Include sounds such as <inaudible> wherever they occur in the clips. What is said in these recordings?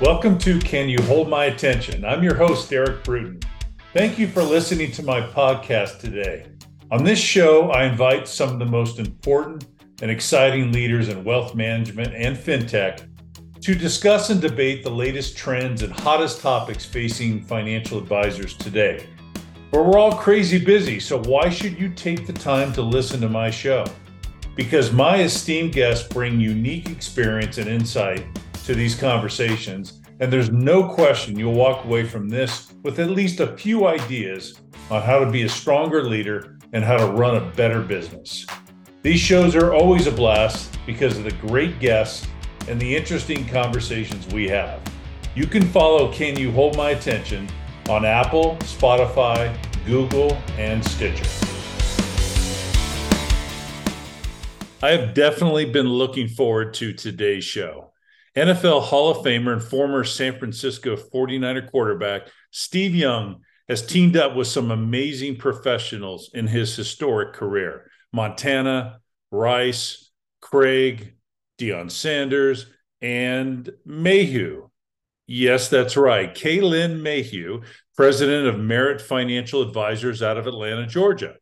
Welcome to Can You Hold My Attention? I'm your host, Derek Bruton. Thank you for listening to my podcast today. On this show, I invite some of the most important and exciting leaders in wealth management and fintech to discuss and debate the latest trends and hottest topics facing financial advisors today. But we're all crazy busy, so why should you take the time to listen to my show? Because my esteemed guests bring unique experience and insight to these conversations, and there's no question you'll walk away from this with at least a few ideas on how to be a stronger leader and how to run a better business. These shows are always a blast because of the great guests and the interesting conversations we have. You can follow Can You Hold My Attention on Apple, Spotify, Google, and Stitcher. I have definitely been looking forward to today's show. NFL Hall of Famer and former San Francisco 49er quarterback Steve Young has teamed up with some amazing professionals in his historic career Montana, Rice, Craig, Deion Sanders, and Mahue. Yes, that's right. Kay Lynn Mahue, president of Merit Financial Advisors out of Atlanta, Georgia.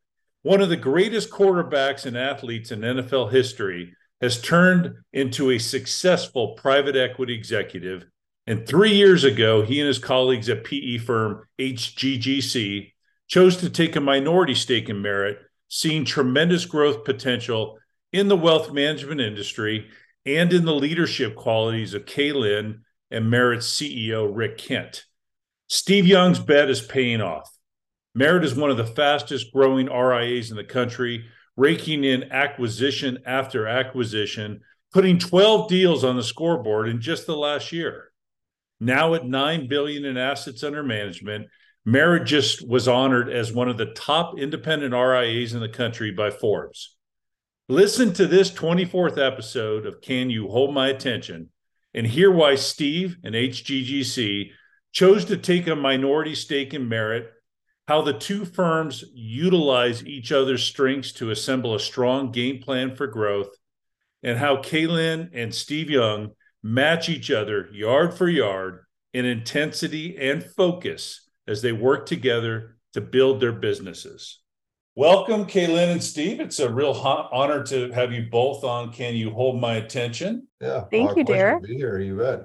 One of the greatest quarterbacks and athletes in NFL history has turned into a successful private equity executive. And three years ago, he and his colleagues at PE firm HGGC chose to take a minority stake in Merit, seeing tremendous growth potential in the wealth management industry and in the leadership qualities of Kay Lynn and Merit's CEO, Rick Kent. Steve Young's bet is paying off. Merit is one of the fastest growing RIAs in the country, raking in acquisition after acquisition, putting 12 deals on the scoreboard in just the last year. Now at 9 billion in assets under management, Merit just was honored as one of the top independent RIAs in the country by Forbes. Listen to this 24th episode of Can You Hold My Attention and hear why Steve and HGGC chose to take a minority stake in Merit, how the two firms utilize each other's strengths to assemble a strong game plan for growth, and how Kay Lynn and Steve Young match each other yard for yard in intensity and focus as they work together to build their businesses. Welcome, Kay Lynn and Steve. It's a real honor to have you both on. Can you hold my attention? Yeah. Thank you, pleasure Derek. to Be here, you bet.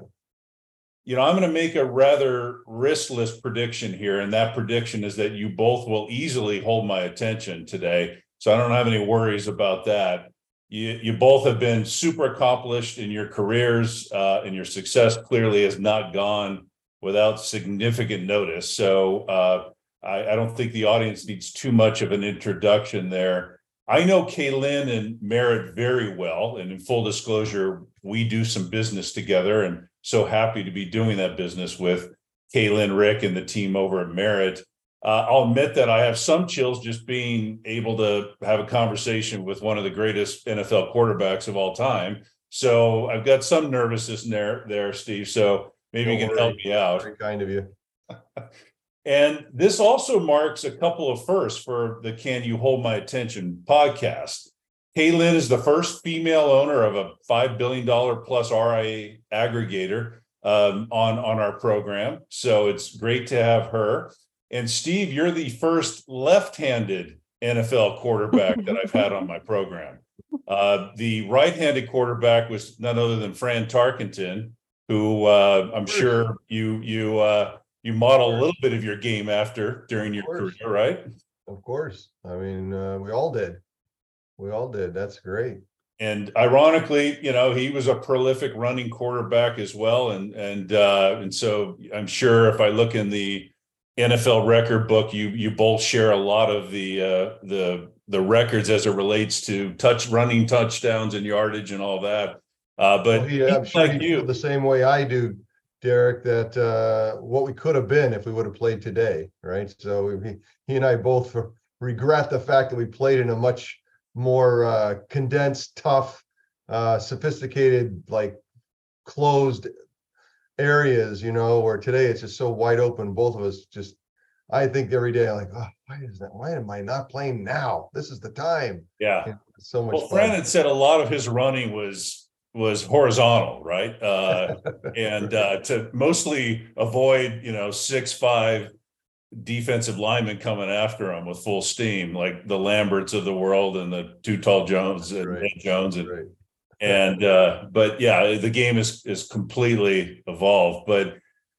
You know, I'm going to make a rather riskless prediction here, and that prediction is that you both will easily hold my attention today. So I don't have any worries about that. You, you both have been super accomplished in your careers, uh, and your success clearly has not gone without significant notice. So, uh, I, I don't think the audience needs too much of an introduction there. I know Kay Lynn and Merit very well, and in full disclosure, we do some business together, and so happy to be doing that business with Kay Lynn, Rick, and the team over at Merit. Uh, I'll admit that I have some chills just being able to have a conversation with one of the greatest NFL quarterbacks of all time. So I've got some nervousness there, there, Steve. So maybe you Don't can help me out. Very kind of you. <laughs> And this also marks a couple of firsts for the Can You Hold My Attention podcast. Kay Lynn is the first female owner of a $5 billion plus RIA aggregator um, on, on our program. So it's great to have her. And Steve, you're the first left handed NFL quarterback that I've had on my <laughs> program. Uh, the right handed quarterback was none other than Fran Tarkenton, who uh, I'm sure you, you, uh, you model a little bit of your game after during your career, right? Of course. I mean, uh, we all did. We all did. That's great. And ironically, you know, he was a prolific running quarterback as well. And and uh, and so I'm sure if I look in the NFL record book, you you both share a lot of the uh, the the records as it relates to touch running touchdowns and yardage and all that. Uh, but Well, he- I'm sure like you, feel the same way I do, Derek, that uh, what we could have been if we would have played today, right? So we, he and I both <laughs> regret the fact that we played in a much more uh, condensed, tough, uh, sophisticated, like closed areas, you know, where today it's just so wide open. Both of us just, I think every day, like, oh, why is that? Why am I not playing now? This is the time. yeah. So much Well, fun. Fran had said a lot of his running was was horizontal, right? Uh, <laughs> and uh, to mostly avoid, you know, six five defensive linemen coming after him with full steam, like the Lamberts of the world and the Too Tall Jones and Right. Jones and Right. and uh, but yeah, the game is is completely evolved. But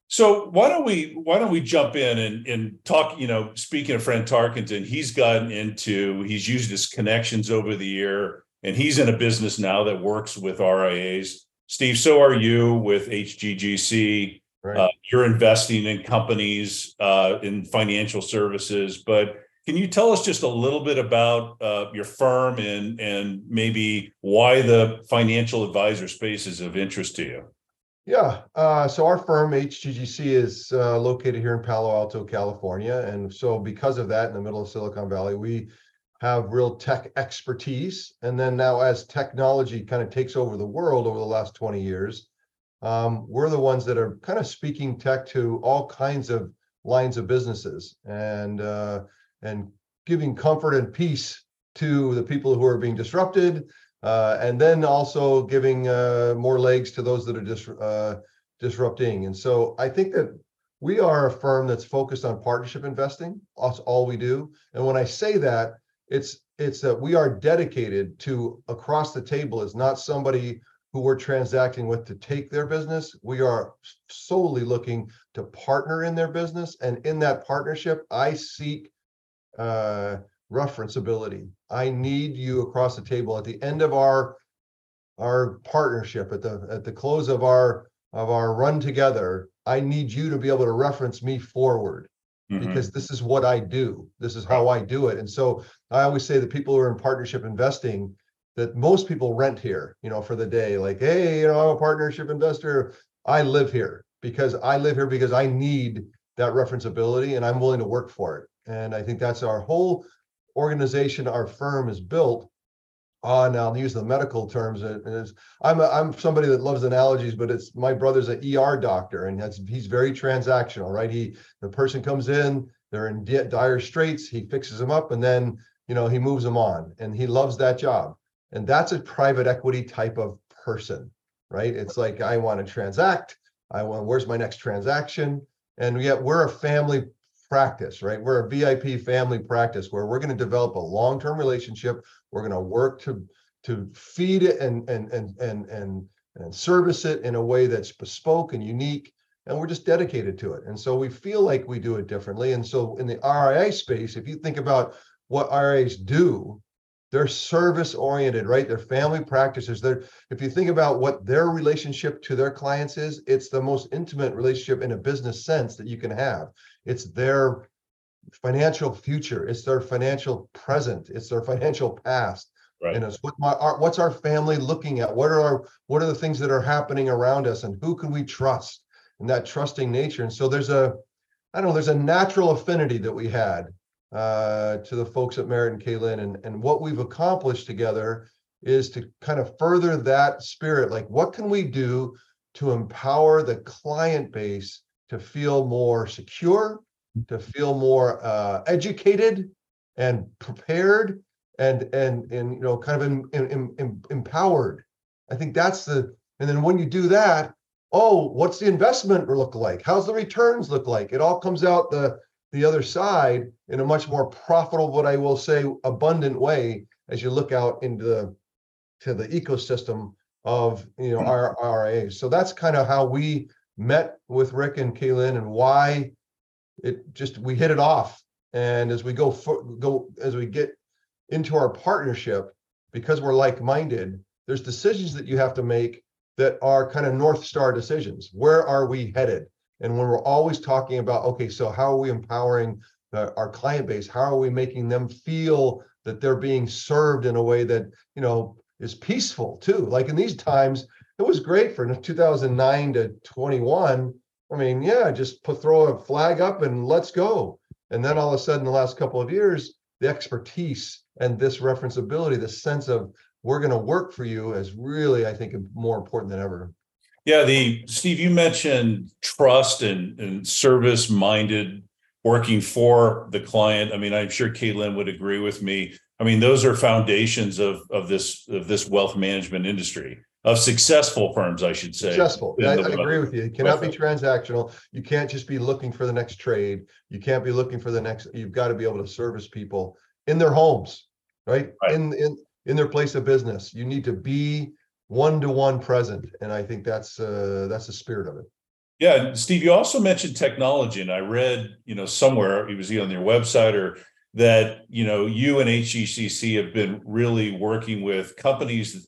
so why don't we why don't we jump in and and talk? You know, speaking of Fred Tarkenton, he's gotten into he's used his connections over the year, and he's in a business now that works with RIAs. Steve, so are you with HGGC. Right. Uh, you're investing in companies uh, in financial services, but can you tell us just a little bit about uh, your firm and and maybe why the financial advisor space is of interest to you? Yeah, uh, so our firm, HGGC, is uh, located here in Palo Alto, California. And so because of that, in the middle of Silicon Valley, we have real tech expertise. And then now as technology kind of takes over the world over the last 20 years, um, we're the ones that are kind of speaking tech to all kinds of lines of businesses and uh, and giving comfort and peace to the people who are being disrupted uh, and then also giving uh, more legs to those that are dis- uh, disrupting. And so I think that we are a firm that's focused on partnership investing. That's all we do. And when I say that, it's it's that we are dedicated to across the table is not somebody who we're transacting with to take their business. We are solely looking to partner in their business, and in that partnership, I seek uh, referenceability. I need you across the table at the end of our our partnership at the at the close of our of our run together. I need you to be able to reference me forward Mhm. because this is what I do. This is how I do it. And so I always say that people who are in partnership investing, that most people rent here, you know, for the day. Like, hey, you know, I'm a partnership investor. I live here because I live here because I need that referenceability and I'm willing to work for it. And I think that's our whole organization, our firm is built on, I'll use the medical terms. uh, is I'm a, I'm somebody that loves analogies, but it's my brother's an ER doctor and that's he's very transactional, right? He the person comes in, they're in di- dire straits, he fixes them up, and then you know he moves them on, and he loves that job. And that's a private equity type of person, right? It's like I want to transact. I want where's my next transaction, and yet we're a family practice, right? We're a VIP family practice where we're going to develop a long-term relationship. We're going to work to to feed it and and and and and and service it in a way that's bespoke and unique and we're just dedicated to it and so we feel like we do it differently and so in the RIA space if you think about what RIAs do they're service oriented right? They're family practices. They're if you think about what their relationship to their clients is it's the most intimate relationship in a business sense that you can have. It's their financial future. It's their financial present. It's their <laughs> financial past. Right. and it's what my our, what's our family looking at? What are our what are the things that are happening around us? And who can we trust and that trusting nature? And so there's a i don't know there's a natural affinity that we had uh to the folks at Merit and Kay Lynn and and what we've accomplished together is to kind of further that spirit. Like what can we do to empower the client base to feel more secure to feel more uh, educated and prepared and and and you know kind of em, em, em- empowered? I think that's the and then when you do that oh what's the investment look like? How's the returns look like? It all comes out the the other side in a much more profitable but i will say abundant way as you look out into the to the ecosystem of you know our RIAs. So that's kind of how we met with Rick and Kay Lynn and why it just we hit it off. And as we go fo- go as we get into our partnership, because we're like-minded, there's decisions that you have to make that are kind of north star decisions. Where are we headed? And when we're always talking about, okay, so how are we empowering the, our client base? How are we making them feel that they're being served in a way that you know is peaceful too? Like in these times, it was great for 2009 to 21. I mean, yeah, just put throw a flag up and let's go. And then all of a sudden, the last couple of years, the expertise and this referenceability, the sense of we're going to work for you, is really, I think, more important than ever. Yeah, the Steve, you mentioned trust and, and service minded working for the client. I mean, I'm sure Kay Lynn would agree with me. I mean, those are foundations of of this of this wealth management industry. of successful firms, I should say. Successful. I, I agree with you. Successful. I, I agree with you. It cannot be transactional. You can't just be looking for the next trade. You can't be looking for the next. You've got to be able to service people in their homes, right? right. In in in their place of business. You need to be one to one present, and I think that's uh, that's the spirit of it. Yeah, Steve, you also mentioned technology, and I read, you know, somewhere it was either on your website or that you know you and HGGC have been really working with companies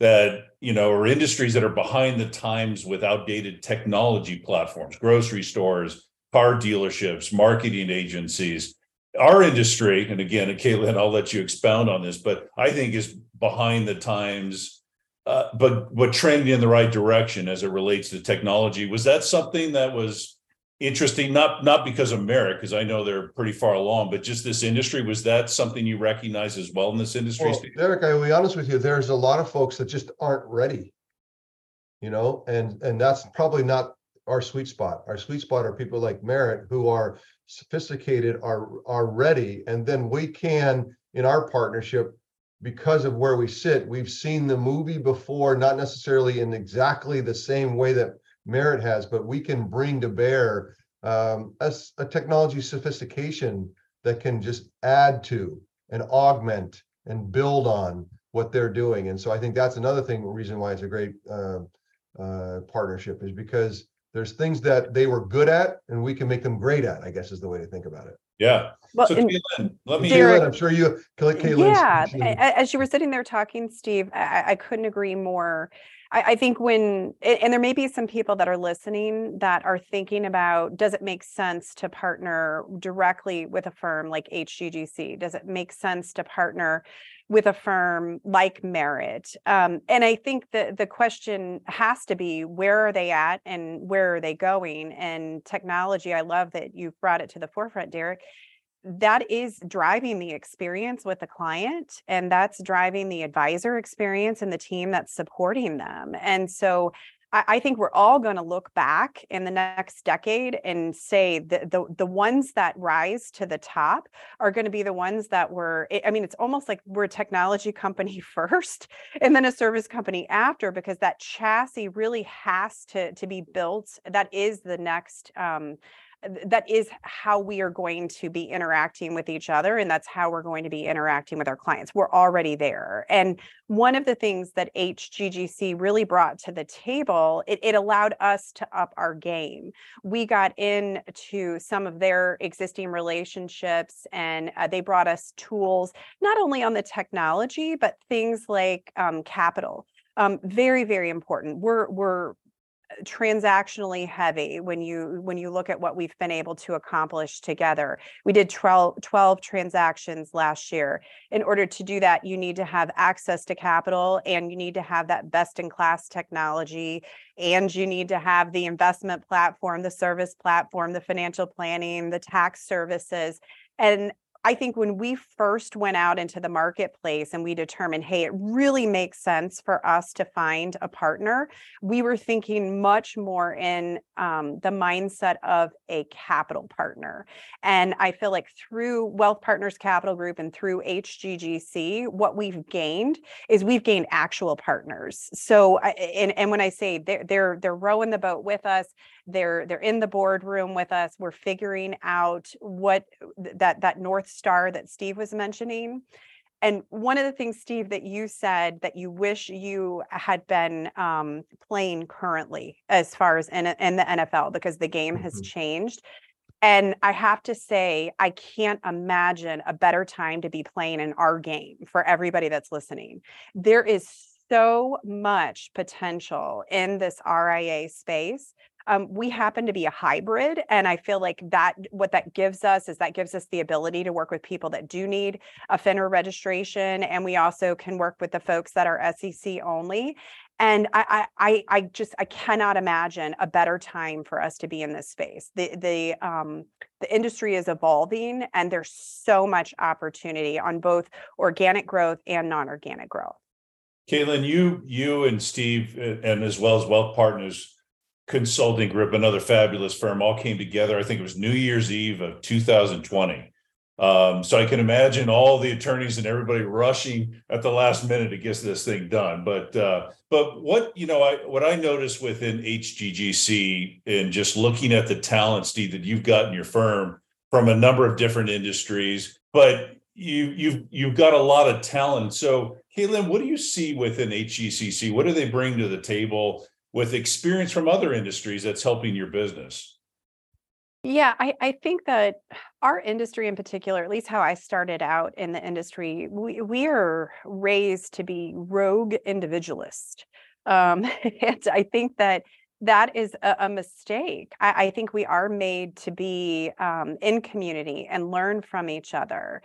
that you know or industries that are behind the times with outdated technology platforms, grocery stores, car dealerships, marketing agencies. Our industry, and again, Kay Lynn, I'll let you expound on this, but I think is behind the times, uh, but but trending in the right direction as it relates to technology. Was that something that was interesting? Not not because of merit because i know they're pretty far along but just this industry was that something you recognize as well in this industry well, derek i will be honest with you there's a lot of folks that just aren't ready you know and and that's probably not our sweet spot. Our sweet spot are people like merit who are sophisticated are are ready and then we can in our partnership because of where we sit we've seen the movie before not necessarily in exactly the same way that merit has, but we can bring to bear um, a, a technology sophistication that can just add to and augment and build on what they're doing. And so I think that's another thing, reason why it's a great uh, uh, partnership is because there's things that they were good at and we can make them great at, I guess is the way to think about it. Yeah. Well, so Kay Lynn, let me. Derek, I'm sure you, Kay Lynn. Yeah. As you were sitting there talking, Steve, I, I couldn't agree more. I, I think when, and there may be some people that are listening that are thinking about does it make sense to partner directly with a firm like HGGC? Does it make sense to partner with a firm like Merit? Um, and I think the the question has to be where are they at and where are they going? And technology, I love that you've brought it to the forefront, Derek that is driving the experience with the client and that's driving the advisor experience and the team that's supporting them and so I, I think we're all going to look back in the next decade and say the, the the ones that rise to the top are going to be the ones that were. I mean, it's almost like we're a technology company <laughs> first and then a service company after, because that chassis really has to to be built. That is the next um, that is how we are going to be interacting with each other and that's how we're going to be interacting with our clients. We're already there and one of the things that hggc really brought to the table it, it allowed us to up our game. We got into some of their existing relationships and uh, they brought us tools not only on the technology but things like um, capital um, very very important. We're we're transactionally heavy when you when you look at what we've been able to accomplish together. We did 12, 12 transactions last year. In order to do that you need to have access to capital and you need to have that best in class technology and you need to have the investment platform the service platform the financial planning the tax services and I think when we first went out into the marketplace and we determined, hey, it really makes sense for us to find a partner, we were thinking much more in um, the mindset of a capital partner. And I feel like through Wealth Partners Capital Group and through HGGC, what we've gained is we've gained actual partners. So, and, and when I say they're, they're, they're rowing the boat with us, they're they're in the boardroom with us we're figuring out what that that north star that steve was mentioning and one of the things steve that you said that you wish you had been um, playing currently as far as in, in the nfl because the game has mm-hmm. changed and I have to say, I can't imagine a better time to be playing in our game for everybody that's listening. There is so much potential in this RIA space um, we happen to be a hybrid. And I feel like that what that gives us is that gives us the ability to work with people that do need a FINRA registration. And we also can work with the folks that are SEC only. And I, I, I just I cannot imagine a better time for us to be in this space. The the um, the industry is evolving, and there's so much opportunity on both organic growth and non-organic growth. Kay Lynn, you you and Steve, and as well as Wealth Partners, Consulting Group, another fabulous firm, all came together. I think it was New Year's Eve of 2020 Um, so I can imagine all the attorneys and everybody rushing at the last minute to get this thing done. But uh, but what you know, I what I noticed within HGGC and just looking at the talent, Steve, that you've got in your firm from a number of different industries, but you you've you've got a lot of talent. So Kay Lynn, what do you see within HGGC? What do they bring to the table with experience from other industries that's helping your business? Yeah, I, I think that our industry in particular, at least how I started out in the industry, we, we are raised to be rogue individualists. Um, <laughs> and I think that that is a, a mistake. I, I, think we are made to be um, in community and learn from each other.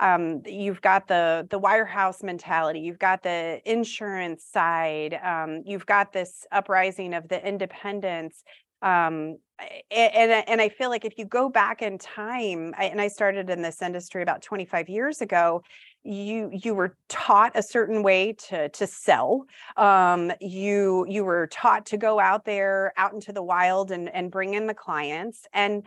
Um, you've got the the wirehouse mentality. You've got the insurance side. Um, you've got this uprising of the independents um and and I feel like if you go back in time and I started in this industry about 25 years ago you you were taught a certain way to to sell um you you were taught to go out there out into the wild and and bring in the clients and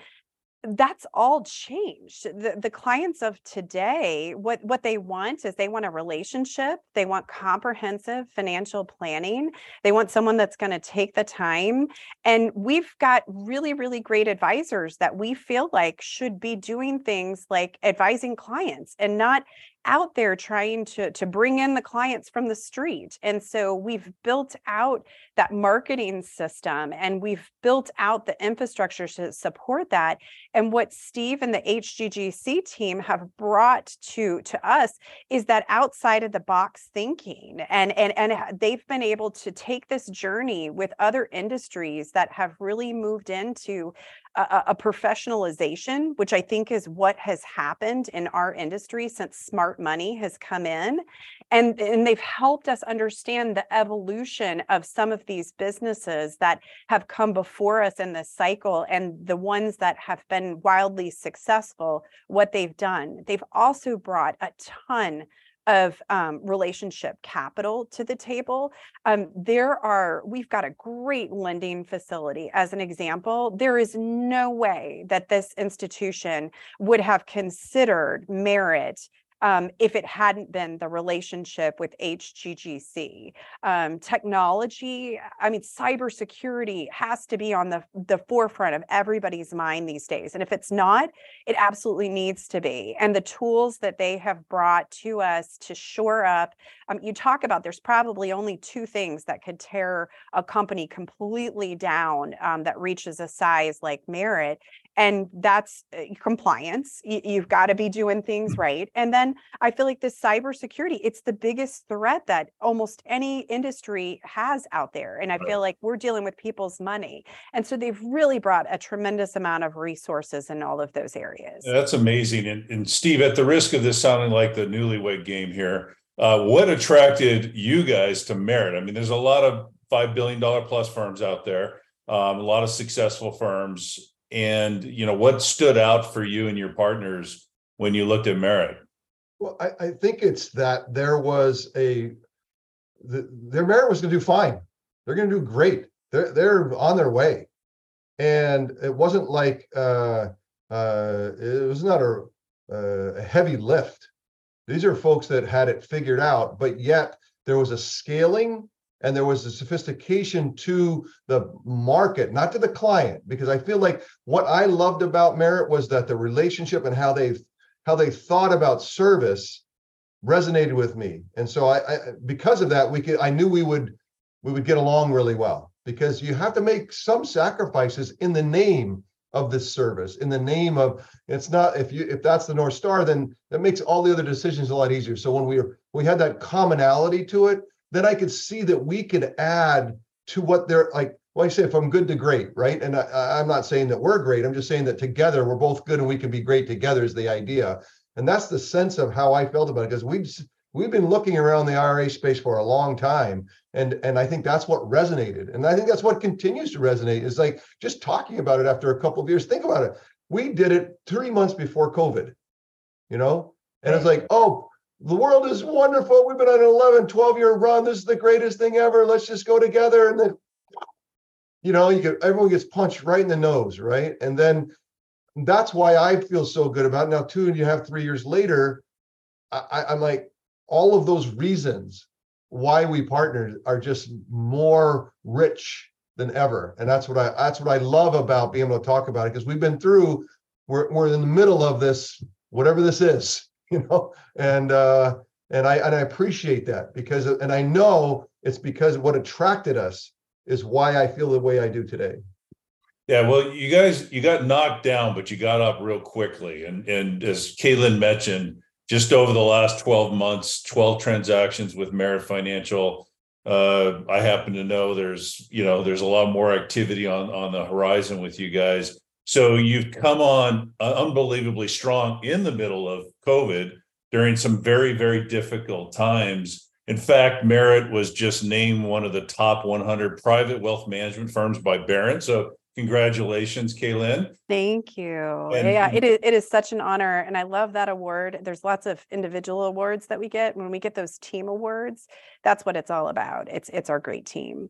that's all changed. The, the clients of today what what they want is they want a relationship they want comprehensive financial planning they want someone that's going to take the time and we've got really really great advisors that we feel like should be doing things like advising clients and not out there trying to to bring in the clients from the street. And so we've built out that marketing system and we've built out the infrastructure to support that. And what steve and the hggc team have brought to to us is that outside of the box thinking and and and they've been able to take this journey with other industries that have really moved into a, a, professionalization, which I think is what has happened in our industry since smart money has come in. And, and they've helped us understand the evolution of some of these businesses that have come before us in this cycle and the ones that have been wildly successful, what they've done. They've also brought a ton of um, relationship capital to the table. Um, there are, we've got a great lending facility as an example. There is no way that this institution would have considered merit um, if it hadn't been the relationship with HGGC. Um, technology, I mean, cybersecurity has to be on the, the forefront of everybody's mind these days. And if it's not, it absolutely needs to be. And the tools that they have brought to us to shore up, um, you talk about there's probably only two things that could tear a company completely down um, that reaches a size like Merit and that's uh, compliance you, have got to be doing things mm. right and then i feel like this cybersecurity it's the biggest threat that almost any industry has out there and i feel like we're dealing with people's money and so they've really brought a tremendous amount of resources in all of those areas. that's amazing and, and steve at the risk of this sounding like the newlywed game here uh, what attracted you guys to merit? I mean there's a lot of five billion dollar plus firms out there um, a lot of successful firms and you know what stood out for you and your partners when you looked at merit well i, I think it's that there was a the, their merit was going to do fine. They're going to do great. They're, they're on their way. And it wasn't like uh, uh, it was not a, a heavy lift. These are folks that had it figured out but yet there was a scaling and there was a sophistication to the market, not to the client, because I feel like what I loved about Merit was that the relationship and how they how they thought about service resonated with me, and so I, I because of that we could I knew we would we would get along really well because you have to make some sacrifices in the name of this service in the name of it's not if you if that's the north star then that makes all the other decisions a lot easier. So when we were we had that commonality to it then I could see that we could add to what they're like. Well, I say if I'm good to great, right? And I, I'm not saying that we're great. I'm just saying that together we're both good and we can be great together is the idea. And that's the sense of how I felt about it because we've we've been looking around the IRA space for a long time, and and I think that's what resonated, and I think that's what continues to resonate. Is like just talking about it after a couple of years. Think about it. We did it three months before COVID, you know, and it's like, oh, the world is wonderful. We've been on an 11, 12 year run. This is the greatest thing ever. Let's just go together. And then, you know, you get everyone gets punched right in the nose, right? And then that's why I feel so good about it. now. Two and you have three years later, I, I'm like all of those reasons why we partnered are just more rich than ever, and that's what I that's what I love about being able to talk about it because we've been through. We're we're in the middle of this, whatever this is, <laughs> you know, and uh, and I and I appreciate that because and I know it's because what attracted us is why I feel the way I do today. Yeah, well, you guys, you got knocked down, but you got up real quickly. And and as Kay Lynn mentioned, just over the last 12 months, 12 transactions with Merit Financial. Uh, I happen to know there's, you know, there's a lot more activity on on the horizon with you guys. So you've come on unbelievably strong in the middle of COVID during some very, very difficult times. In fact, Merit was just named one of the top 100 private wealth management firms by Barron. So Congratulations, Kay Lynn. Thank you. And, yeah, it is, it is such an honor. And I love that award. There's lots of individual awards that we get. When we get those team awards, that's what it's all about. It's it's our great team.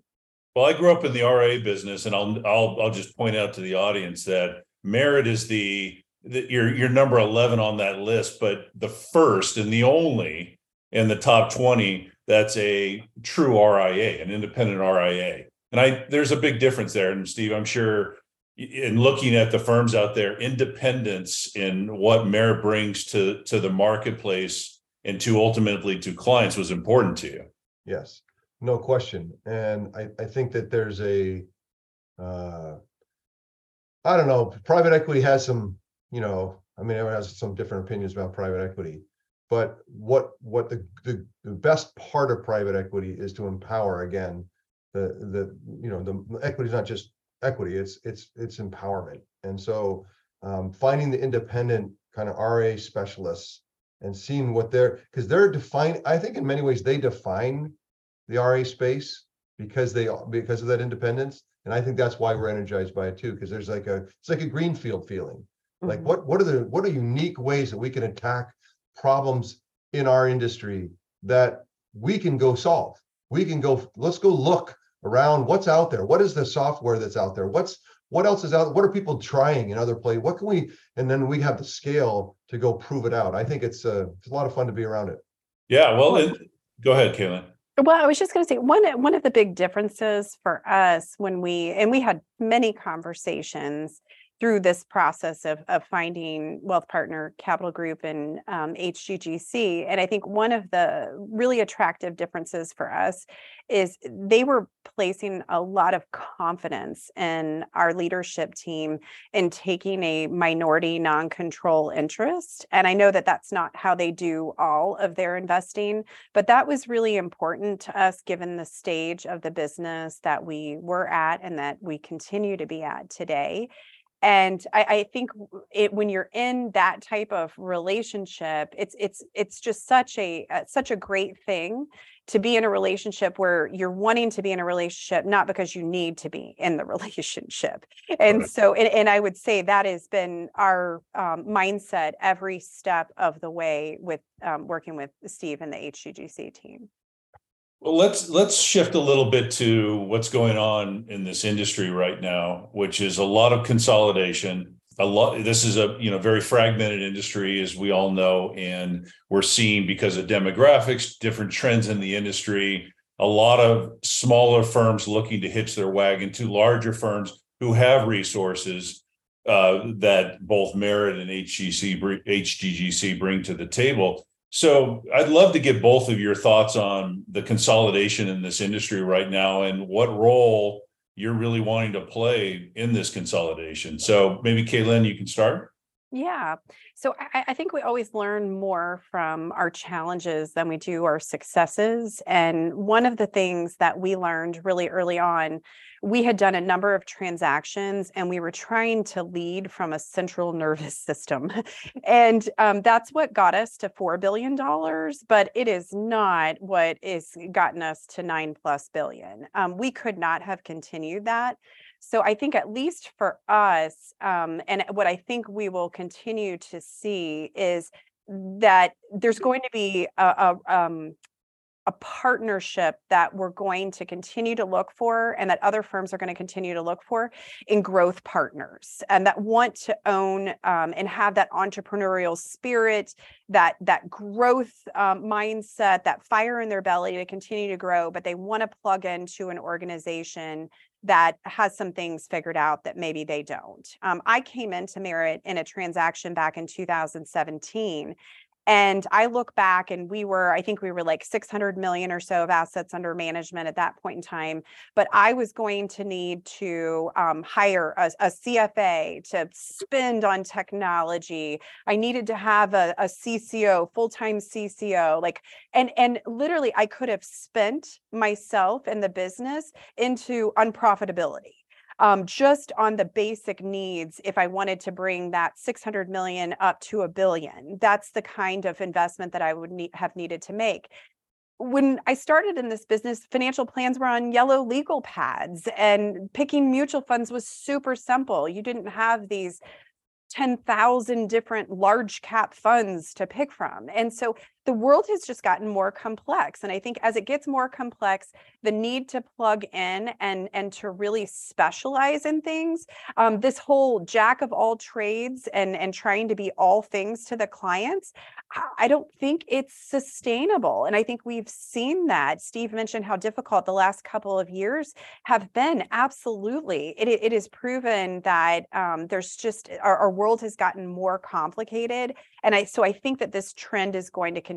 Well, I grew up in the RA business, and I'll I'll I'll just point out to the audience that Merit is the, the you're you're number 11 on that list, but the first and the only in the top 20 that's a true RIA, an independent RIA. And I there's a big difference there. And Steve, I'm sure in looking at the firms out there, independence in what Merit brings to to the marketplace and to ultimately to clients was important to you. Yes, no question. And I, I think that there's a uh I don't know, private equity has some, you know, I mean, everyone has some different opinions about private equity. But what what the, the the best part of private equity is to empower again the the you know the equity is not just equity it's it's it's empowerment and so um, finding the independent kind of ra specialists and seeing what they're because they're defining i think in many ways they define the ra space because they because of that independence. And i think that's why we're energized by it too because there's like a it's like a greenfield feeling. Mm-hmm. like what what are the what are unique ways that we can attack problems in our industry that we can go solve? We can go let's go look around what's out there. What is the software that's out there? What's what else is out what are people trying in other places what can we and then we have the scale to go prove it out. I think it's a, uh, it's a lot of fun to be around it. Yeah well it, go ahead Kay Lynn. Well i was just going to say one uh, one of the big differences for us when we and we had many conversations through this process of, of finding wealth partner capital group and um, hggc and i think one of the really attractive differences for us is they were placing a lot of confidence in our leadership team in taking a minority non-control interest and i know that that's not how they do all of their investing but that was really important to us given the stage of the business that we were at and that we continue to be at today and I, I, think it when you're in that type of relationship it's it's it's just such a uh, such a great thing to be in a relationship where you're wanting to be in a relationship not because you need to be in the <laughs> relationship and right. so and, and, i would say that has been our um, mindset every step of the way with um, working with steve and the hggc team well, let's let's shift a little bit to what's going on in this industry right now, which is a lot of consolidation. A lot. This is a you know very fragmented industry, as we all know, and we're seeing because of demographics, different trends in the industry. A lot of smaller firms looking to hitch their wagon to larger firms who have resources uh, that both Merit and HGC, HGGC bring to the table. So I'd love to get both of your thoughts on the consolidation in this industry right now and what role you're really wanting to play in this consolidation. So maybe Kay Lynn, you can start. Yeah. So I, I, think we always learn more from our challenges than we do our successes. And one of the things that we learned really early on, we had done a number of transactions and we were trying to lead from a central <laughs> nervous system. and um, that's what got us to $4 billion, but it is not what is gotten us to nine plus billion. Um, we could not have continued that so I think at least for us, um, and what I think we will continue to see is that there's going to be a, a um, a partnership that we're going to continue to look for and that other firms are going to continue to look for in growth partners and that want to own um, and have that entrepreneurial spirit that that growth um, mindset that fire in their belly to continue to grow but they want to plug into an organization that has some things figured out that maybe they don't. Um, I came into Merit in a transaction back in 2017 and I look back and we were, I think we were like 600 million or so of assets under management at that point in time. But I was going to need to um, hire a, a, CFA to spend on technology. I needed to have a, a CCO, full-time CCO, like, and, and literally I could have spent myself and the business into unprofitability um, just on the basic needs, if I wanted to bring that 600 million up to a billion, that's the kind of investment that I would need, have needed to make. When I started in this business, financial plans were on yellow legal pads and picking mutual funds was super simple. You didn't have these 10,000 different large cap funds to pick from. And so the world has just gotten more complex. And I think as it gets more complex, the need to plug in and, and to really specialize in things, um, this whole jack of all trades and, and trying to be all things to the clients, I don't think it's sustainable. And I think we've seen that. Steve mentioned how difficult the last couple of years have been. Absolutely. It, it is proven that um, there's just our, our world has gotten more complicated. And I so I think that this trend is going to continue.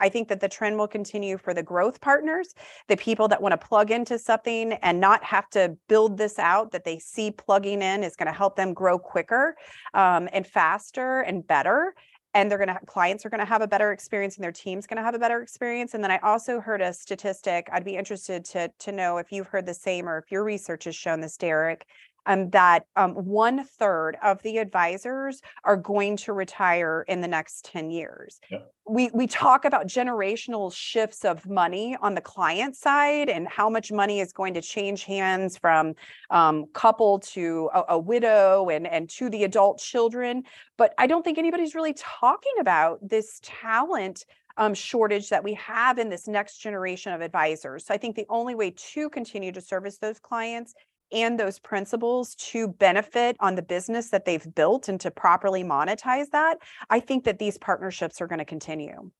I think that the trend will continue for the growth partners, the people that want to plug into something and not have to build this out, that they see plugging in is going to help them grow quicker um, and faster and better. And they're going to clients are going to have a better experience and their team's going to have a better experience. And then i also heard a statistic i'd be interested to to know if you've heard the same or if your research has shown this derek um, that um, one third of the advisors are going to retire in the next 10 years. Yep. We, we talk about generational shifts of money on the client side and how much money is going to change hands from um, couple to a, a widow and, and to the adult children. But I don't think anybody's really talking about this talent um, shortage that we have in this next generation of advisors. So I think the only way to continue to service those clients and those principles to benefit on the business that they've built and to properly monetize that, I think that these partnerships are going to continue.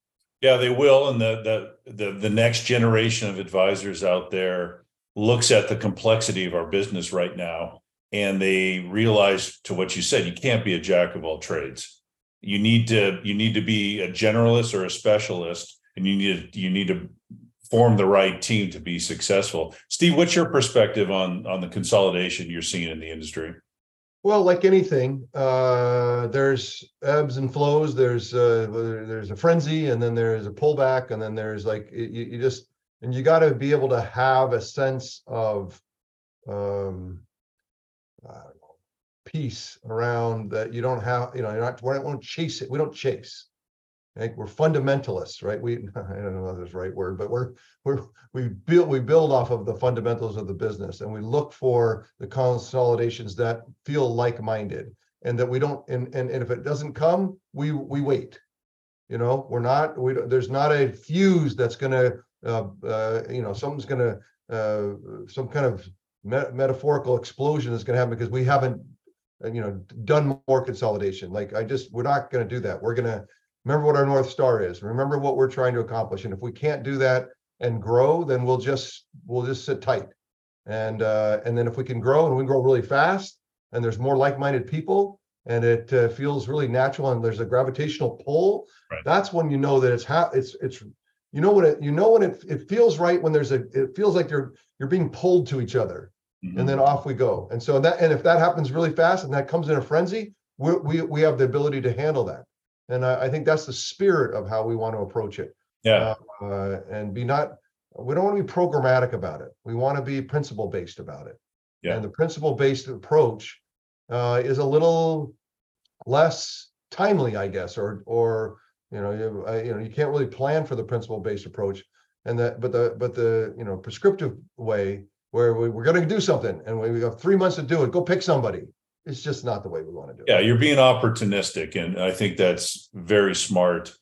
Yeah, they will. And the, the the the next generation of advisors out there looks at the complexity of our business right now and they realize to what you said, you can't be a jack of all trades. You need to you need to be a generalist or a specialist and you need to you need to form the right team to be successful. Steve, what's your perspective on on the consolidation you're seeing in the industry? Well, like anything, uh, there's ebbs and flows. There's uh, there's a frenzy, and then there's a pullback, and then there's like you, you just and you got to be able to have a sense of um, peace around that. You don't have, you know, you're not. We don't chase it. We don't chase. Like we're fundamentalists, right? We <laughs> I don't know if that's the right word, but we're we're we build we build off of the fundamentals of the business and we look for the consolidations that feel like-minded and that we don't and and, and if it doesn't come, we we wait. You know, we're not we there's not a fuse that's gonna uh, uh you know something's gonna uh some kind of me- metaphorical explosion is gonna happen because we haven't uh, you know done more consolidation like i just we're not to do that we're to remember what our North Star is. Remember what we're trying to accomplish. And if we can't do that and grow, then we'll just we'll just sit tight. And uh, and then if we can grow and we grow really fast, and there's more like-minded people, and it uh, feels really natural, and there's a gravitational pull, right. that's when you know that it's ha- it's it's you know when it you know when it it feels right when there's a it feels like you're you're being pulled to each other, mm-hmm. and then off we go. And so that and if that happens really fast and that comes in a frenzy, we we we have the ability to handle that. And I, I think that's the spirit of how we want to approach it. Yeah. Uh, and be not, we don't want to be programmatic about it. We want to be principle based about it. Yeah. And the principle based approach uh, is a little less timely, I guess, or or you know you, uh, you know you can't really plan for the principle based approach, and that but the but the you know prescriptive way where we, we're going to do something and we, we have three months to do it, go pick somebody it's just not the way we want to do it. Yeah, you're being opportunistic, and I think that's very smart.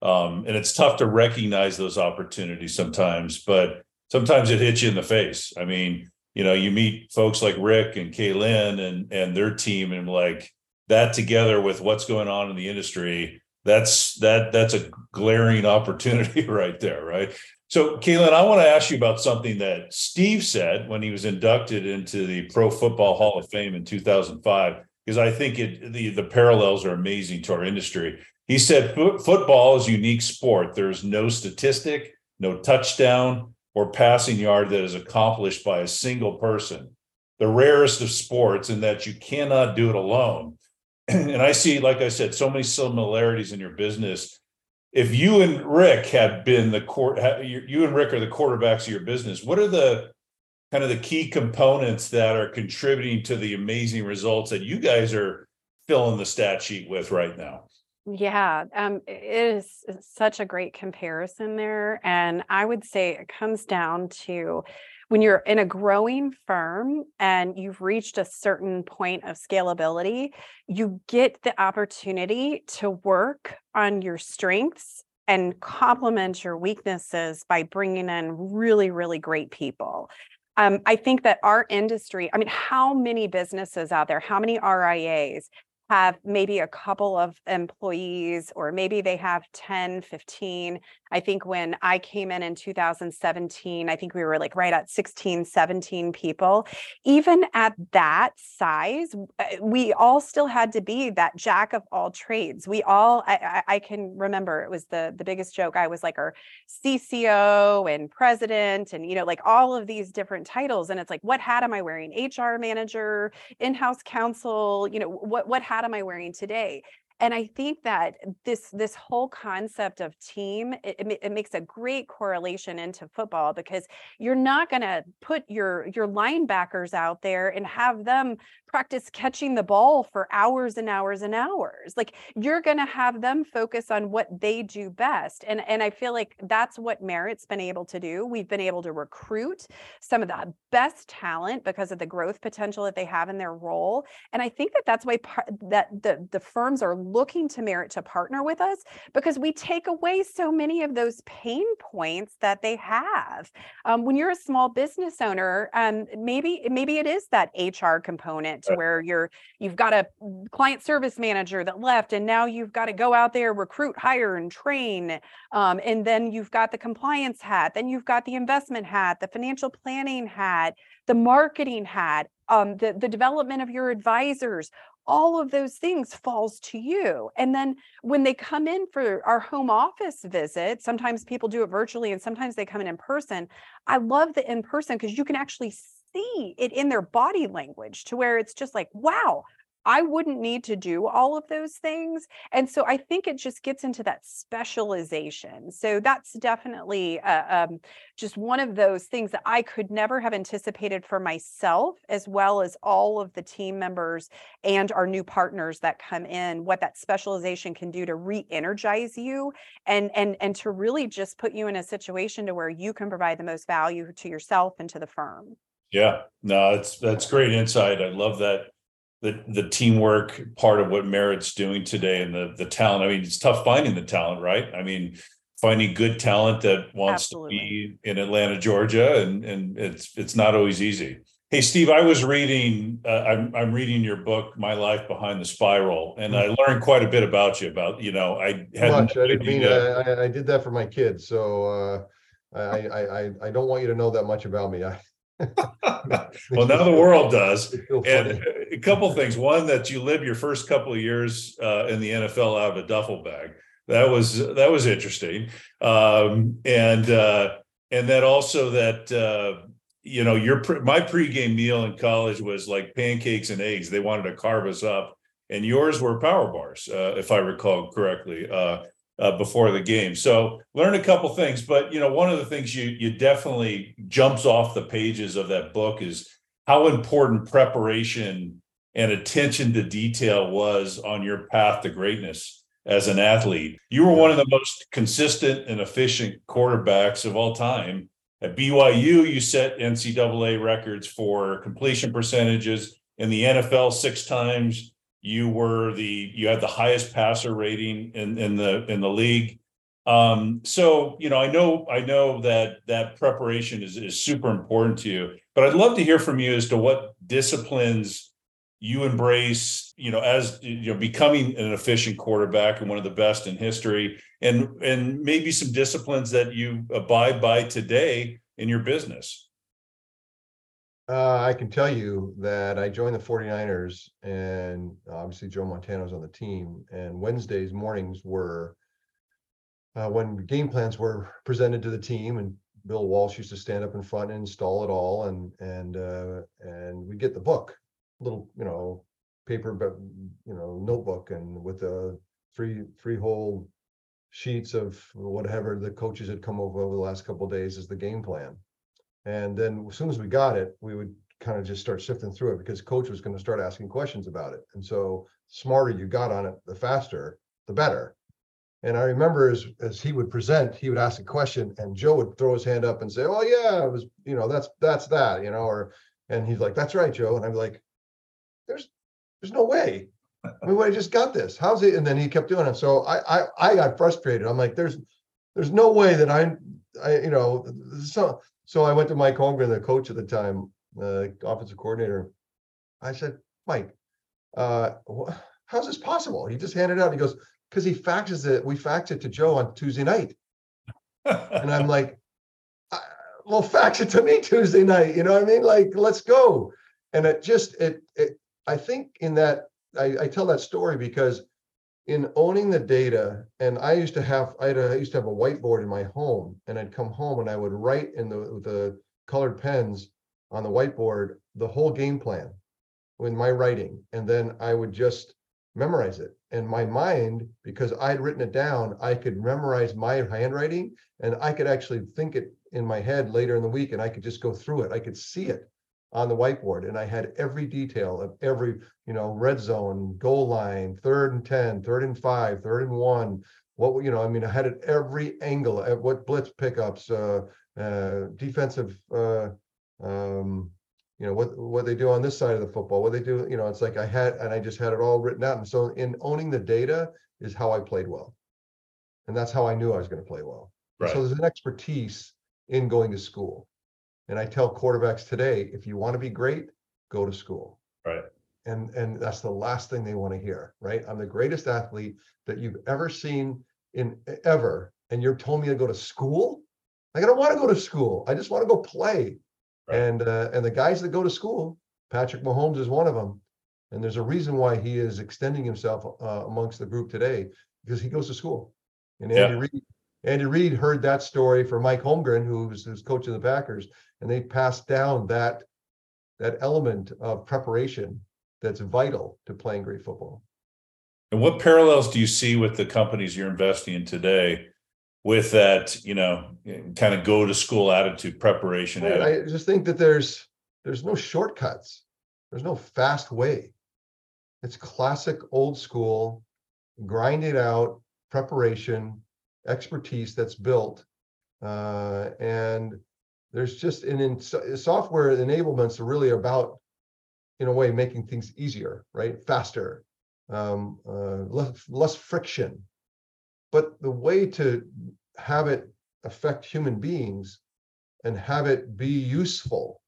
Um, and it's tough to recognize those opportunities sometimes, but sometimes it hits you in the face. I mean, you know, you meet folks like Rick and Kay Lynn and and their team, and like that together with what's going on in the industry, that's that that's a glaring <laughs> opportunity right there, right? So, Kay Lynn, I want to ask you about something that Steve said when he was inducted into the Pro Football Hall of Fame in 2005, because I think it the the parallels are amazing to our industry. He said football is a unique sport. There's no statistic, no touchdown or passing yard that is accomplished by a single person. The rarest of sports in that you cannot do it alone. <clears throat> and I see, like I said, so many similarities in your business. If you and Rick had been the court, you and Rick are the quarterbacks of your business. What are the kind of the key components that are contributing to the amazing results that you guys are filling the stat sheet with right now? Yeah, um, it is such a great comparison there. And I would say it comes down to when you're in a growing firm and you've reached a certain point of scalability, you get the opportunity to work on your strengths and complement your weaknesses by bringing in really, really great people. Um, I think that our industry, I mean, how many businesses out there, how many RIAs have maybe a couple of employees or maybe they have 10 15 i think when i came in in 2017 i think we were like right at 16 17 people. Even at that size uh, we all still had to be that jack of all trades. We all i, I can remember it was the the biggest joke. I was like our cco and president and you know like all of these different titles. And it's like what hat am i wearing? Hr manager in-house counsel you know what what hat am I wearing today? And i think that this this whole concept of team it, it, makes a great correlation into football because you're not going to put your your linebackers out there and have them practice catching the ball for hours and hours and hours. Like you're going to have them focus on what they do best. And and i feel like that's what merit's been able to do. We've been able to recruit some of the best talent because of the growth potential that they have in their role. And i think that that's why that the the firms are looking to merit to partner with us because we take away so many of those pain points that they have. Um, when you're a small business owner um, maybe maybe it is that hr component to where you're you've got a client service manager that left and now you've got to go out there recruit hire and train. Um, and then you've got the compliance hat then you've got the investment hat the financial planning hat the marketing hat um, the, the development of your advisors all of those things falls to you. And then when they come in for our home office visit sometimes people do it virtually and sometimes they come in in person. I love the in person because you can actually see it in their body language to where it's just like, wow, I wouldn't need to do all of those things. And so I think it just gets into that specialization. So that's definitely uh, um, just one of those things that I could never have anticipated for myself, as well as all of the team members and our new partners that come in, what that specialization can do to re-energize you and, and, and to really just put you in a situation to where you can provide the most value to yourself and to the firm. Yeah, no, that's that's great insight. I love that the the teamwork part of what Merit's doing today and the the talent. I mean, it's tough finding the talent, right? I mean, finding good talent that wants Absolutely. to be in Atlanta, Georgia, and and it's it's not always easy. Hey, Steve, I was reading. Uh, I'm I'm reading your book, My Life Behind the Spiral, and I learned quite a bit about you. About you know, I had much. I didn't mean I, I did that for my kids, so uh, I, I I don't want you to know that much about me. I <laughs> well, now the world does. And a couple things. One, that you live your first couple of years uh, in the NFL out of a duffel bag. That was that was interesting. Um, and uh, and that also that uh, you know your pre- my pregame meal in college was like pancakes and eggs. They wanted to carve us up, and yours were power bars, uh, if I recall correctly. Uh, before the game. So learn a couple things, but you know, one of the things you you definitely jumps off the pages of that book is how important preparation and attention to detail was on your path to greatness as an athlete. You were one of the most consistent and efficient quarterbacks of all time. At BYU, you set NCAA records for completion percentages in the NFL six times you were the you had the highest passer rating in in the in the league Um, so you know, I know I know that that preparation is is super important to you, but I'd love to hear from you as to what disciplines you embrace, you know, as you know, becoming an efficient quarterback and one of the best in history, and and maybe some disciplines that you abide by today in your business. Uh, I can tell you that I joined the 49ers and obviously Joe Montana was on the team and Wednesdays mornings were uh, when game plans were presented to the team and Bill Walsh used to stand up in front and install it all and and uh, and we get the book, little you know paper but you know notebook and with the three three whole sheets of whatever the coaches had come over over the last couple days as the game plan. And then as soon as we got it, we would kind of just start sifting through it because coach was going to start asking questions about it. And so smarter you got on it, the faster, the better. And I remember as as he would present, he would ask a question and Joe would throw his hand up and say, Oh yeah, it was, you know, that's that's that, you know, or and he's like, That's right, Joe. And I'm like, There's there's no way. I mean, I just got this. How's it? And then he kept doing it. So I I I got frustrated. I'm like, there's there's no way that I I you know so so I went to Mike Holmgren, the coach at the time, uh, offensive coordinator. I said, Mike, uh, wh- how's this possible? He just handed it out. He goes, because he faxes it. We fax it to Joe on Tuesday night, and I'm like, well, fax it to me Tuesday night. You know what I mean? Like, let's go. And it just it it. I think in that I, I tell that story because in owning the data, and I used to have, I, had a, I used to have a whiteboard in my home, and I'd come home and I would write in the the colored pens on the whiteboard the whole game plan with my writing, and then I would just memorize it. And my mind, because I'd written it down, I could memorize my handwriting, and I could actually think it in my head later in the week, and I could just go through it. I could see it on the whiteboard and I had every detail of every, you know, red zone, goal line, third and 10, third and five, third and one. What, you know, I mean, I had it every angle at what blitz pickups, uh, uh, defensive, uh, um, you know, what, what they do on this side of the football, what they do, you know, it's like I had, and I just had it all written out. And so in owning the data is how I played well. And that's how I knew I was going to play well. Right. So there's an expertise in going to school. And I tell quarterbacks today, if you want to be great, go to school. Right. And and that's the last thing they want to hear, right? I'm the greatest athlete that you've ever seen in ever. And you're telling me to go to school? Like I don't want to go to school. I just want to go play. Right. And uh, and the guys that go to school, Patrick Mahomes is one of them. And there's a reason why he is extending himself uh, amongst the group today because he goes to school. And Andy Yeah. Reid, Andy Reid heard that story from Mike Holmgren, who was who's coach of the Packers, and they passed down that that element of preparation that's vital to playing great football. And what parallels do you see with the companies you're investing in today with that, you know, kind of go to school attitude, preparation? I, attitude? I just think that there's there's no shortcuts. There's no fast way. It's classic old school, grind it out, preparation, expertise that's built. Uh, and there's just an in, software enablements are really about, in a way, making things easier, right? Faster, um, uh, less, less friction. But the way to have it affect human beings and have it be useful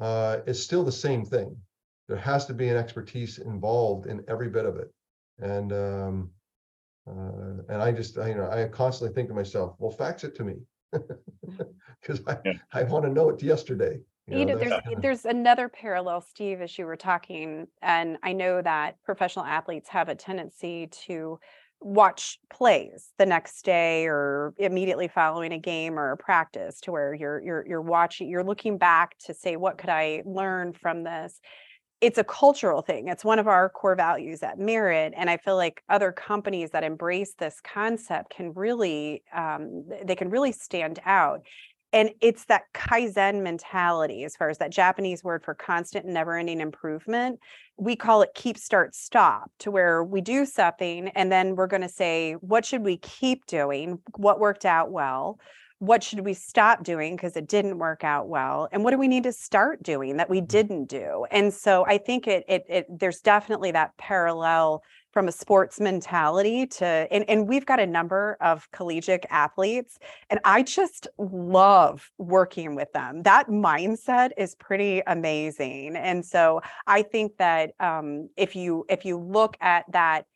uh, is still the same thing. There has to be an expertise involved in every bit of it. And um, uh, and I just, I, you know, I constantly think to myself, well, fax it to me. <laughs> Because I, Yeah. I want to know it yesterday. You You know, know, there's that's- there's another parallel, Steve, as you were talking, and I know that professional athletes have a tendency to watch plays the next day or immediately following a game or a practice to where you're you're you're watching, you're looking back to say, what could I learn from this? It's a cultural thing. It's one of our core values at Merit, and I feel like other companies that embrace this concept can really um, they can really stand out and it's that kaizen mentality as far as that japanese word for constant and never ending improvement we call it keep start stop to where we do something and then we're going to say what should we keep doing what worked out well what should we stop doing because it didn't work out well and what do we need to start doing that we didn't do? And so i think it it, it there's definitely that parallel from a sports mentality to and, and we've got a number of collegiate athletes and i just love working with them. That mindset is pretty amazing and so i think that um, if you if you look at that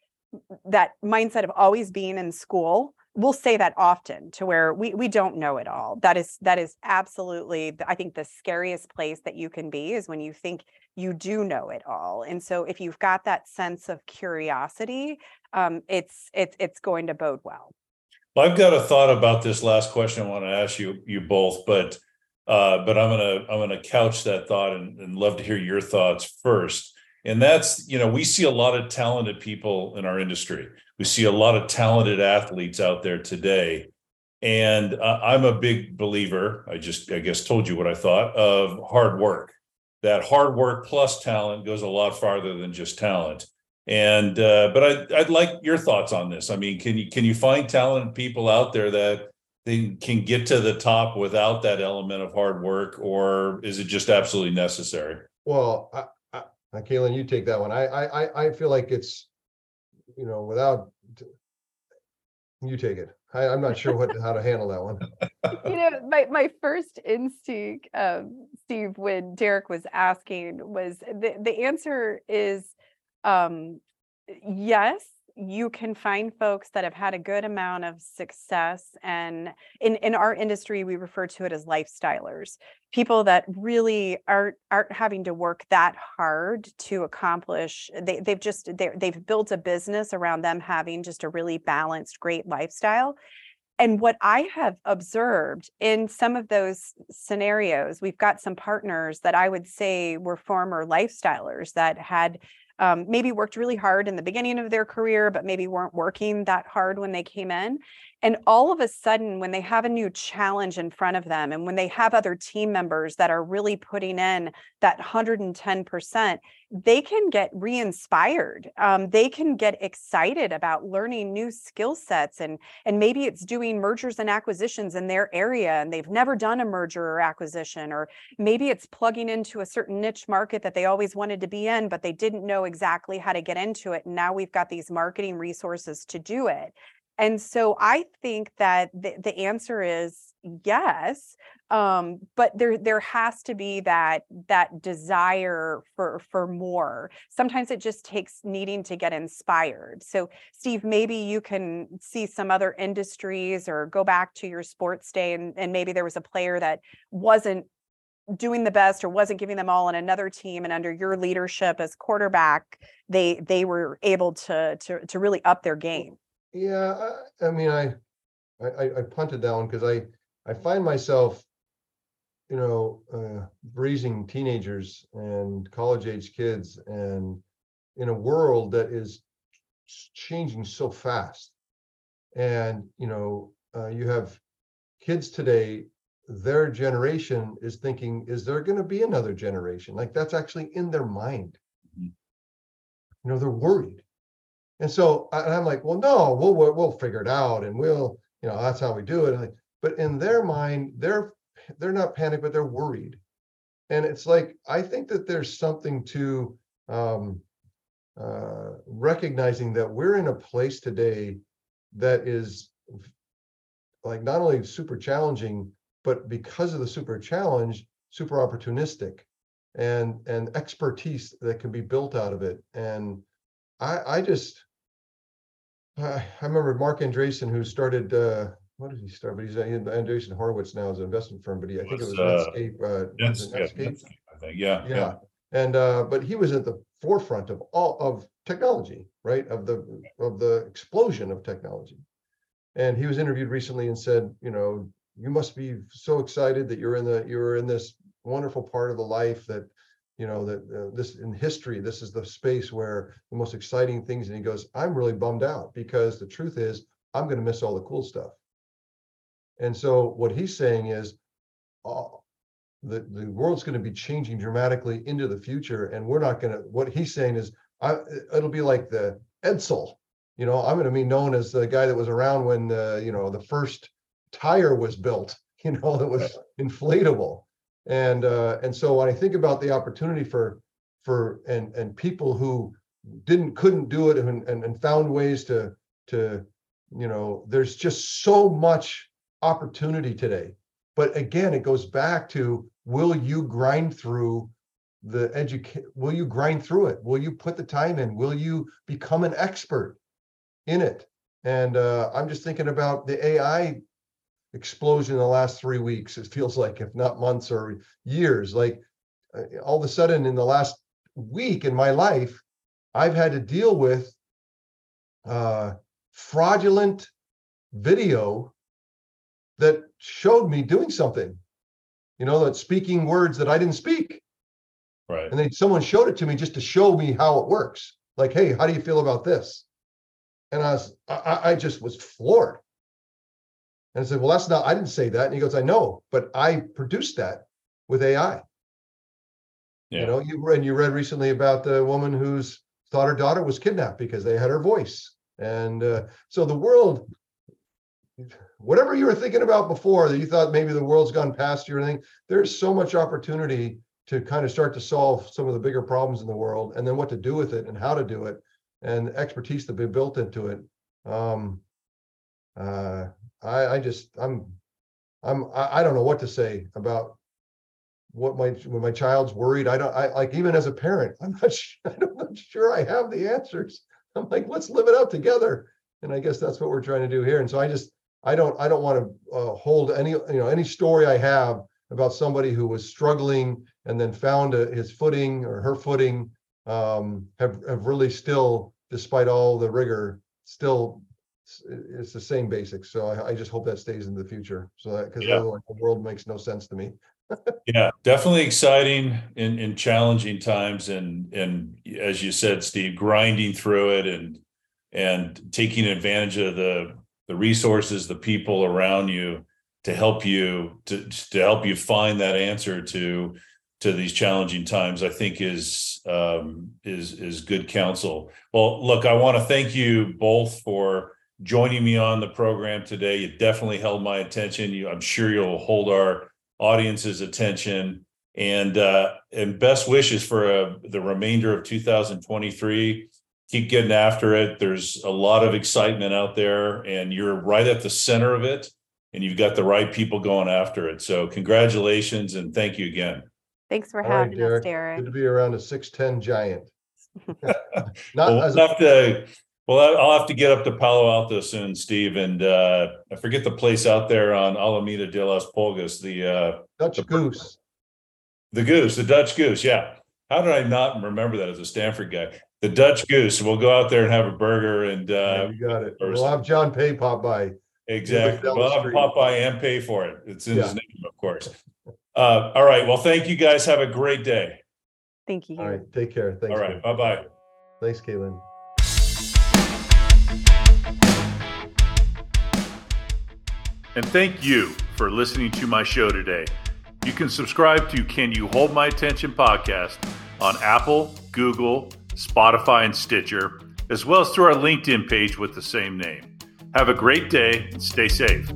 that mindset of always being in school we'll say that often to where we we don't know it all. That is that is absolutely i think the scariest place that you can be is when you think you do know it all. And so if you've got that sense of curiosity um, it's it's it's going to bode well. I've got a thought about this last question i want to ask you you both but uh, but i'm gonna i'm gonna couch that thought and, and love to hear your thoughts first. And that's you know we see a lot of talented people in our industry we see a lot of talented athletes out there today. And uh, i'm a big believer i just i guess told you what i thought of hard work. That hard work plus talent goes a lot farther than just talent. And uh, but I'd, I'd like your thoughts on this. I mean can you can you find talented people out there that they can get to the top without that element of hard work or is it just absolutely necessary? Well, I, I, Kay Lynn, you take that one. I, I- I feel like it's, you know, without. You take it. I, I'm not sure what, how to handle that one. you know my my first instinct um steve when derek was asking was the the answer is um yes you can find folks that have had a good amount of success and in in our industry we refer to it as lifestylers people that really aren't aren't having to work that hard to accomplish they, they've just they they've built a business around them having just a really balanced great lifestyle. And what I have observed in some of those scenarios, we've got some partners that I would say were former lifestylers that had um, maybe worked really hard in the beginning of their career, but maybe weren't working that hard when they came in. And all of a sudden, when they have a new challenge in front of them, and when they have other team members that are really putting in that 110%, they can get re inspired. Um, they can get excited about learning new skill sets. And, and maybe it's doing mergers and acquisitions in their area, and they've never done a merger or acquisition. Or maybe it's plugging into a certain niche market that they always wanted to be in, but they didn't know exactly how to get into it. And now we've got these marketing resources to do it. And so I think that the, the answer is yes. Um, but there there has to be that that desire for for more. Sometimes it just takes needing to get inspired. So Steve, maybe you can see some other industries or go back to your sports day and, and maybe there was a player that wasn't doing the best or wasn't giving them all on another team and under your leadership as quarterback they they were able to to to really up their game Yeah, I, I mean, I, I, I- punted that one because I, I find myself, you know, uh, raising teenagers and college age kids and in a world that is changing so fast. And, you know, uh, you have kids today, their generation is thinking, is there going to be another generation? Like that's actually in their mind. Mhm. You know, they're worried. And so and I'm like, well, no, we'll, we'll, we'll figure it out and we'll, you know, that's how we do it. But in their mind, they're, they're not panicked, but they're worried. And it's like, I think that there's something to um, uh, recognizing that we're in a place today that is like not only super challenging, but because of the super challenge, super opportunistic and and expertise that can be built out of it. And I I just I I remember Marc Andreessen who started uh what did he start? But he's uh, Andreessen Horowitz now is an investment firm, but he I think it Was, was uh, Netscape. Uh, was yeah, Netscape? I think, yeah, Yeah, yeah. and uh, but he was at the forefront of all of technology, right? Of the of the explosion of technology. And he was interviewed recently and said, you know, you must be so excited that you're in the you're in this wonderful part of the life that you know that uh, this in history this is the space where the most exciting things and he goes i'm really bummed out because the truth is i'm going to miss all the cool stuff. And so what he's saying is uh, the, the world's going to be changing dramatically into the future and we're not going to what he's saying is I, it'll be like the edsel you know i'm going to be known as the guy that was around when uh, you know the first tire was built <laughs> you know that was inflatable and uh and so when i think about the opportunity for for and and people who didn't couldn't do it and, and, and found ways to to you know there's just so much opportunity today. But again it goes back to will you grind through the educate will you grind through it? Will you put the time in? Will you become an expert in it? And uh, i'm just thinking about the ai explosion in the last three weeks it feels like if not months or years. Like uh, all of a sudden in the last week in my life i've had to deal with uh, fraudulent video that showed me doing something. You know that speaking words that i didn't speak. Right. and then someone showed it to me just to show me how it works. Like hey how do you feel about this? And i was i, I just was floored and i said well that's not i didn't say that. And he goes i know but i produced that with ai Yeah. you know you read you read recently about the woman who's thought her daughter was kidnapped because they had her voice. And uh, so the world whatever you were thinking about before that you thought maybe the world's gone past you or anything there's so much opportunity to kind of start to solve some of the bigger problems in the world and then what to do with it and how to do it and expertise to be built into it. Um uh i i just i'm i'm i, don't know what to say about what my when my child's worried. I don't i like even as a parent <laughs> i'm not i'm not sure i have the answers. I'm like let's live it out together. And i guess that's what we're trying to do here. And so i just i don't i don't want to uh, hold any you know any story i have about somebody who was struggling and then found a, his footing or her footing um, have, have really still, despite all the rigor, still it's the same basics. So I, I just hope that stays in the future. So that because Yeah. otherwise the world makes no sense to me. <laughs> Yeah, definitely exciting in in challenging times and and as you said, Steve, grinding through it and and taking advantage of the the resources, the people around you to help you to to help you find that answer to to these challenging times, I think is um is is good counsel. Well, look, I want to thank you both for joining me on the program today. You definitely held my attention. You I'm sure you'll hold our audience's attention and uh and best wishes for uh, the remainder of 2023 keep getting after it there's a lot of excitement out there and you're right at the center of it and you've got the right people going after it so congratulations and thank you again Thanks for All right, having us, Derek. Derek. Good to be around a six ten giant. <laughs> Not well, as we'll a, have to well I- i'll have to get up to palo alto soon steve and uh i forget the place out there on alameda de las pulgas the uh Dutch the- goose. The goose, the Dutch goose. Yeah. How did I not remember that as a Stanford guy? The Dutch goose. We'll go out there and have a burger and Yeah, uh you got it. or We'll have John Paye pop by. exactly. down the We'll have street. Popeye and pay for it. It's in his name, of course. Uh all right. Well, thank you guys. Have a great day. Thank you. All right, take care. Thanks. All right. Bye-bye. Thanks, Kay Lynn. And thank you for listening to my show today. You can subscribe to Can You Hold My Attention podcast on Apple, Google, Spotify, and Stitcher, as well as through our LinkedIn page with the same name. Have a great day and stay safe.